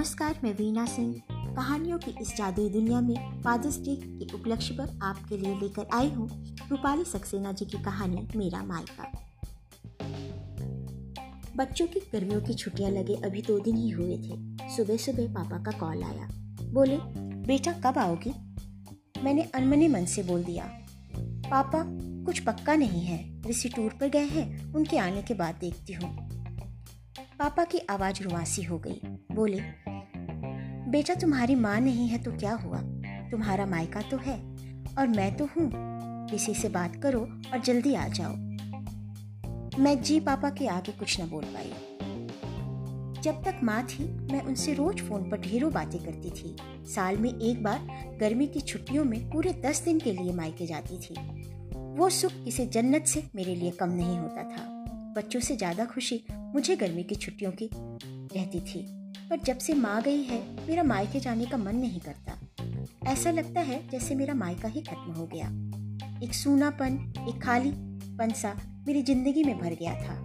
नमस्कार, मैं वीना सिंह। कहानियों की इस जादुई दुनिया में फादर्स डे के उपलक्ष्य पर आपके लिए लेकर आई हूँ रूपाली सक्सेना जी की कहानी, मेरा मायका। बच्चों की गर्मियों की छुट्टियाँ लगे अभी दो दिन ही हुए थे। सुबह सुबह पापा का कॉल आया। बोले, बेटा, कब आओगी? मैंने अनमने मन से बोल दिया, पापा, कुछ पक्का नहीं है। ऋषि टूर पर गए हैं, उनके आने के बाद देखती हूँ। पापा की आवाज़ रुआसी हो गई। बोले बेटा तुम्हारी माँ नहीं है तो क्या हुआ? तुम्हारा मायका तो है, और मैं तो हूँ। किसी से बात करो और जल्दी आ जाओ। मैं जी पापा के आगे कुछ न बोल पाई। जब तक माँ थी, मैं उनसे रोज फ़ोन पर ढेरों बातें करती थी। साल में एक बार गर्मी की छुट्टियों में पूरे दस दिन के लिए मायके जाती थी। वो सुख इसे जन्नत से मेरे लिए कम नहीं होता था। बच्चों से ज़्यादा खुशी मुझे गर्मी की छुट्टियों की रहती थी। पर जब से माँ गई है, मेरा मायके जाने का मन नहीं करता। ऐसा लगता है जैसे मेरा मायका ही खत्म हो गया। एक सूनापन, एक खाली पंसा मेरी ज़िंदगी में भर गया था।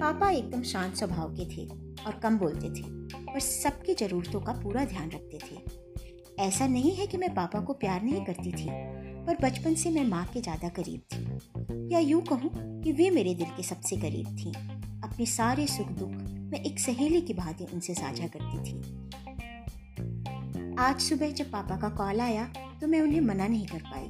पापा एकदम शांत स्वभाव के थे और कम बोलते थे, पर सबकी जरूरतों का पूरा ध्यान रखते थे। ऐसा नहीं है कि मैं पापा को प्यार नहीं करती थी, पर बचपन से मैं माँ के ज़्यादा करीब थी। या यूँ कहूँ कि वे मेरे दिल के सबसे करीब थी, अपने सारे सुख दुख मैं एक सहेली की भांति उनसे साझा करती थी। आज सुबह जब पापा का कॉल आया तो मैं उन्हें मना नहीं कर पाई।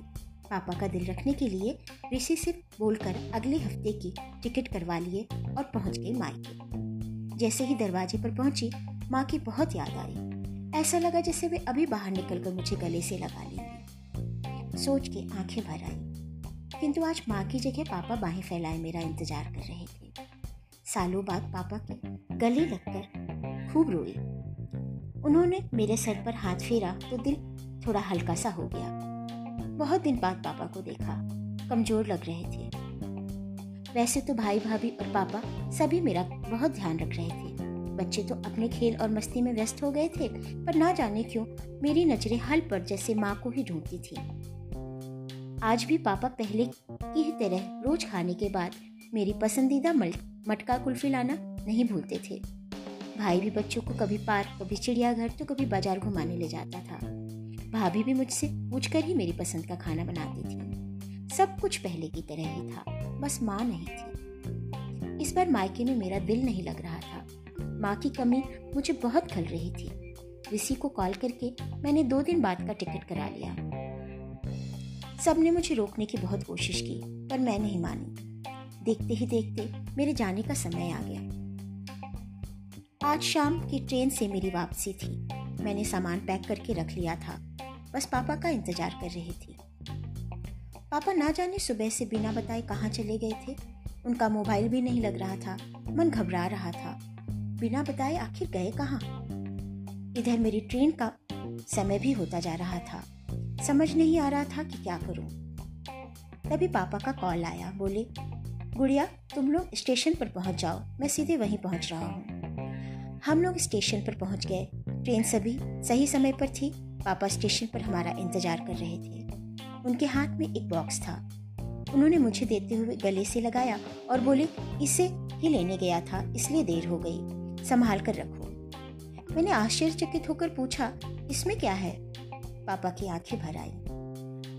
पापा का दिल रखने के लिए ऋषि से बोलकर अगले हफ़्ते की टिकट करवा लिए और पहुँच गई मायके जैसे ही दरवाजे पर पहुँची माँ की बहुत याद आई। ऐसा लगा जैसे वे अभी बाहर निकलकर मुझे गले से लगा लेंगी। सोच के आँखें भर आई। किंतु आज माँ की जगह पापा बाहें फैलाए मेरा इंतज़ार कर रहे थे। सालों बाद पापा के गले लगकर खूब रोई। उन्होंने मेरे सर पर हाथ फेरा तो दिल थोड़ा हल्का सा हो गया। बहुत दिन बाद पापा को देखा। कमज़ोर लग रहे थे। वैसे तो भाई भाभी और पापा सभी मेरा बहुत ध्यान रख रहे थे। बच्चे तो अपने खेल और मस्ती में व्यस्त हो गए थे, पर ना जाने क्यों मेरी नज़रें हल पर जैसे माँ को ही ढूंढती थी। आज भी पापा पहले की तरह रोज खाने के बाद मेरी पसंदीदा मटका कुल्फी लाना नहीं भूलते थे। भाई भी बच्चों को कभी पार्क, कभी चिड़ियाघर तो कभी बाज़ार घुमाने ले जाता था। भाभी भी मुझसे पूछकर ही मेरी पसंद का खाना बनाती थी। सब कुछ पहले की तरह ही था, बस माँ नहीं थी। इस बार मायके में मेरा दिल नहीं लग रहा था। माँ की कमी मुझे बहुत खल रही थी। ऋषि को कॉल करके मैंने दो दिन बाद का टिकट करा लिया। सबने मुझे रोकने की बहुत कोशिश की, पर मैं नहीं मानी। देखते ही देखते मेरे जाने का समय आ गया। आज शाम की ट्रेन से मेरी वापसी थी। मैंने सामान पैक करके रख लिया था। बस पापा का इंतज़ार कर रही थी। पापा ना जाने सुबह से बिना बताए कहाँ चले गए थे। उनका मोबाइल भी नहीं लग रहा था। मन घबरा रहा था। बिना बताए आखिर गए कहाँ? इधर मेरी ट्रेन का समय भी होता जा रहा था। समझ नहीं आ रहा था कि क्या करूँ। तभी पापा का कॉल आया। बोले गुड़िया, तुम लोग स्टेशन पर पहुँच जाओ। मैं सीधे वहीं पहुँच रहा हूँ। हम लोग स्टेशन पर पहुँच गए। ट्रेन सभी सही समय पर थी। पापा स्टेशन पर हमारा इंतज़ार कर रहे थे। उनके हाथ में एक बॉक्स था। उन्होंने मुझे देते हुए गले से लगाया और बोले, इसे ही लेने गया था, इसलिए देर हो गई। संभाल कर रखो। मैंने आश्चर्यचकित होकर पूछा, इसमें क्या है? पापा की आँखें भर आई।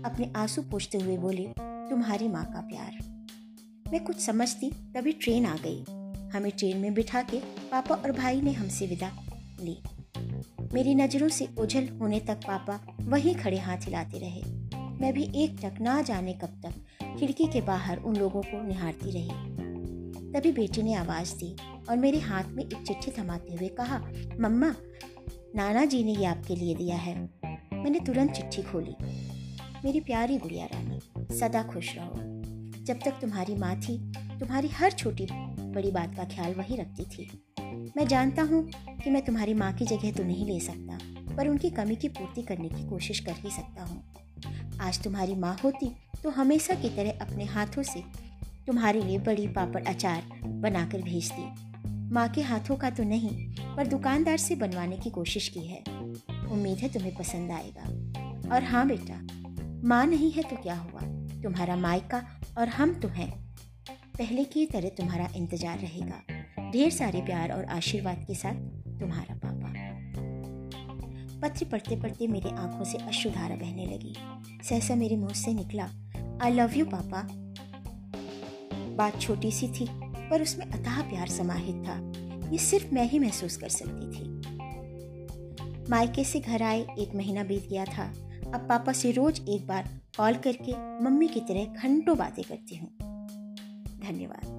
अपने आँसू पूछते हुए बोले, तुम्हारी माँ का प्यार। मैं कुछ समझती, तभी ट्रेन आ गई। हमें ट्रेन में बिठा के पापा और भाई ने हमसे विदा ली। मेरी नज़रों से ओझल होने तक पापा वहीं खड़े हाथ हिलाते रहे। मैं भी एक टक ना जाने कब तक खिड़की के बाहर उन लोगों को निहारती रही। तभी बेटी ने आवाज़ दी और मेरे हाथ में एक चिट्ठी थमाते हुए कहा, मम्मा नाना जी ने ये आपके लिए दिया है। मैंने तुरंत चिट्ठी खोली। मेरी प्यारी गुड़िया रानी, सदा खुश रहो। जब तक तुम्हारी माँ थी, तुम्हारी हर छोटी बड़ी बात का ख्याल वही रखती थी। मैं जानता हूँ कि मैं तुम्हारी माँ की जगह तो नहीं ले सकता, पर उनकी कमी की पूर्ति करने की कोशिश कर ही सकता हूँ। आज तुम्हारी माँ होती तो हमेशा की तरह अपने हाथों से तुम्हारे लिए बड़ी पापड़ अचार बनाकर भेजती। माँ के हाथों का तो नहीं, पर दुकानदार से बनवाने की कोशिश की है। उम्मीद है तुम्हें पसंद आएगा। और हाँ बेटा, माँ नहीं है तो क्या हुआ? तुम्हारा मायका और हम तो हैं पहले की तरह तुम्हारा इंतज़ार रहेगा। ढेर सारे प्यार और आशीर्वाद के साथ तुम्हारा पापा। पत्र पढ़ते पढ़ते मेरे आँखों से अश्रुधारा बहने लगी। सहसा मेरे मुँह से निकला आई लव यू पापा। बात छोटी सी थी, पर उसमें अतः प्यार समाहित था। ये सिर्फ़ मैं ही महसूस कर सकती थी। मायके से घर आए, एक महीना बीत गया था। अब पापा से रोज एक बार कॉल करके मम्मी की तरह घंटों बातें करती हूँ। धन्यवाद।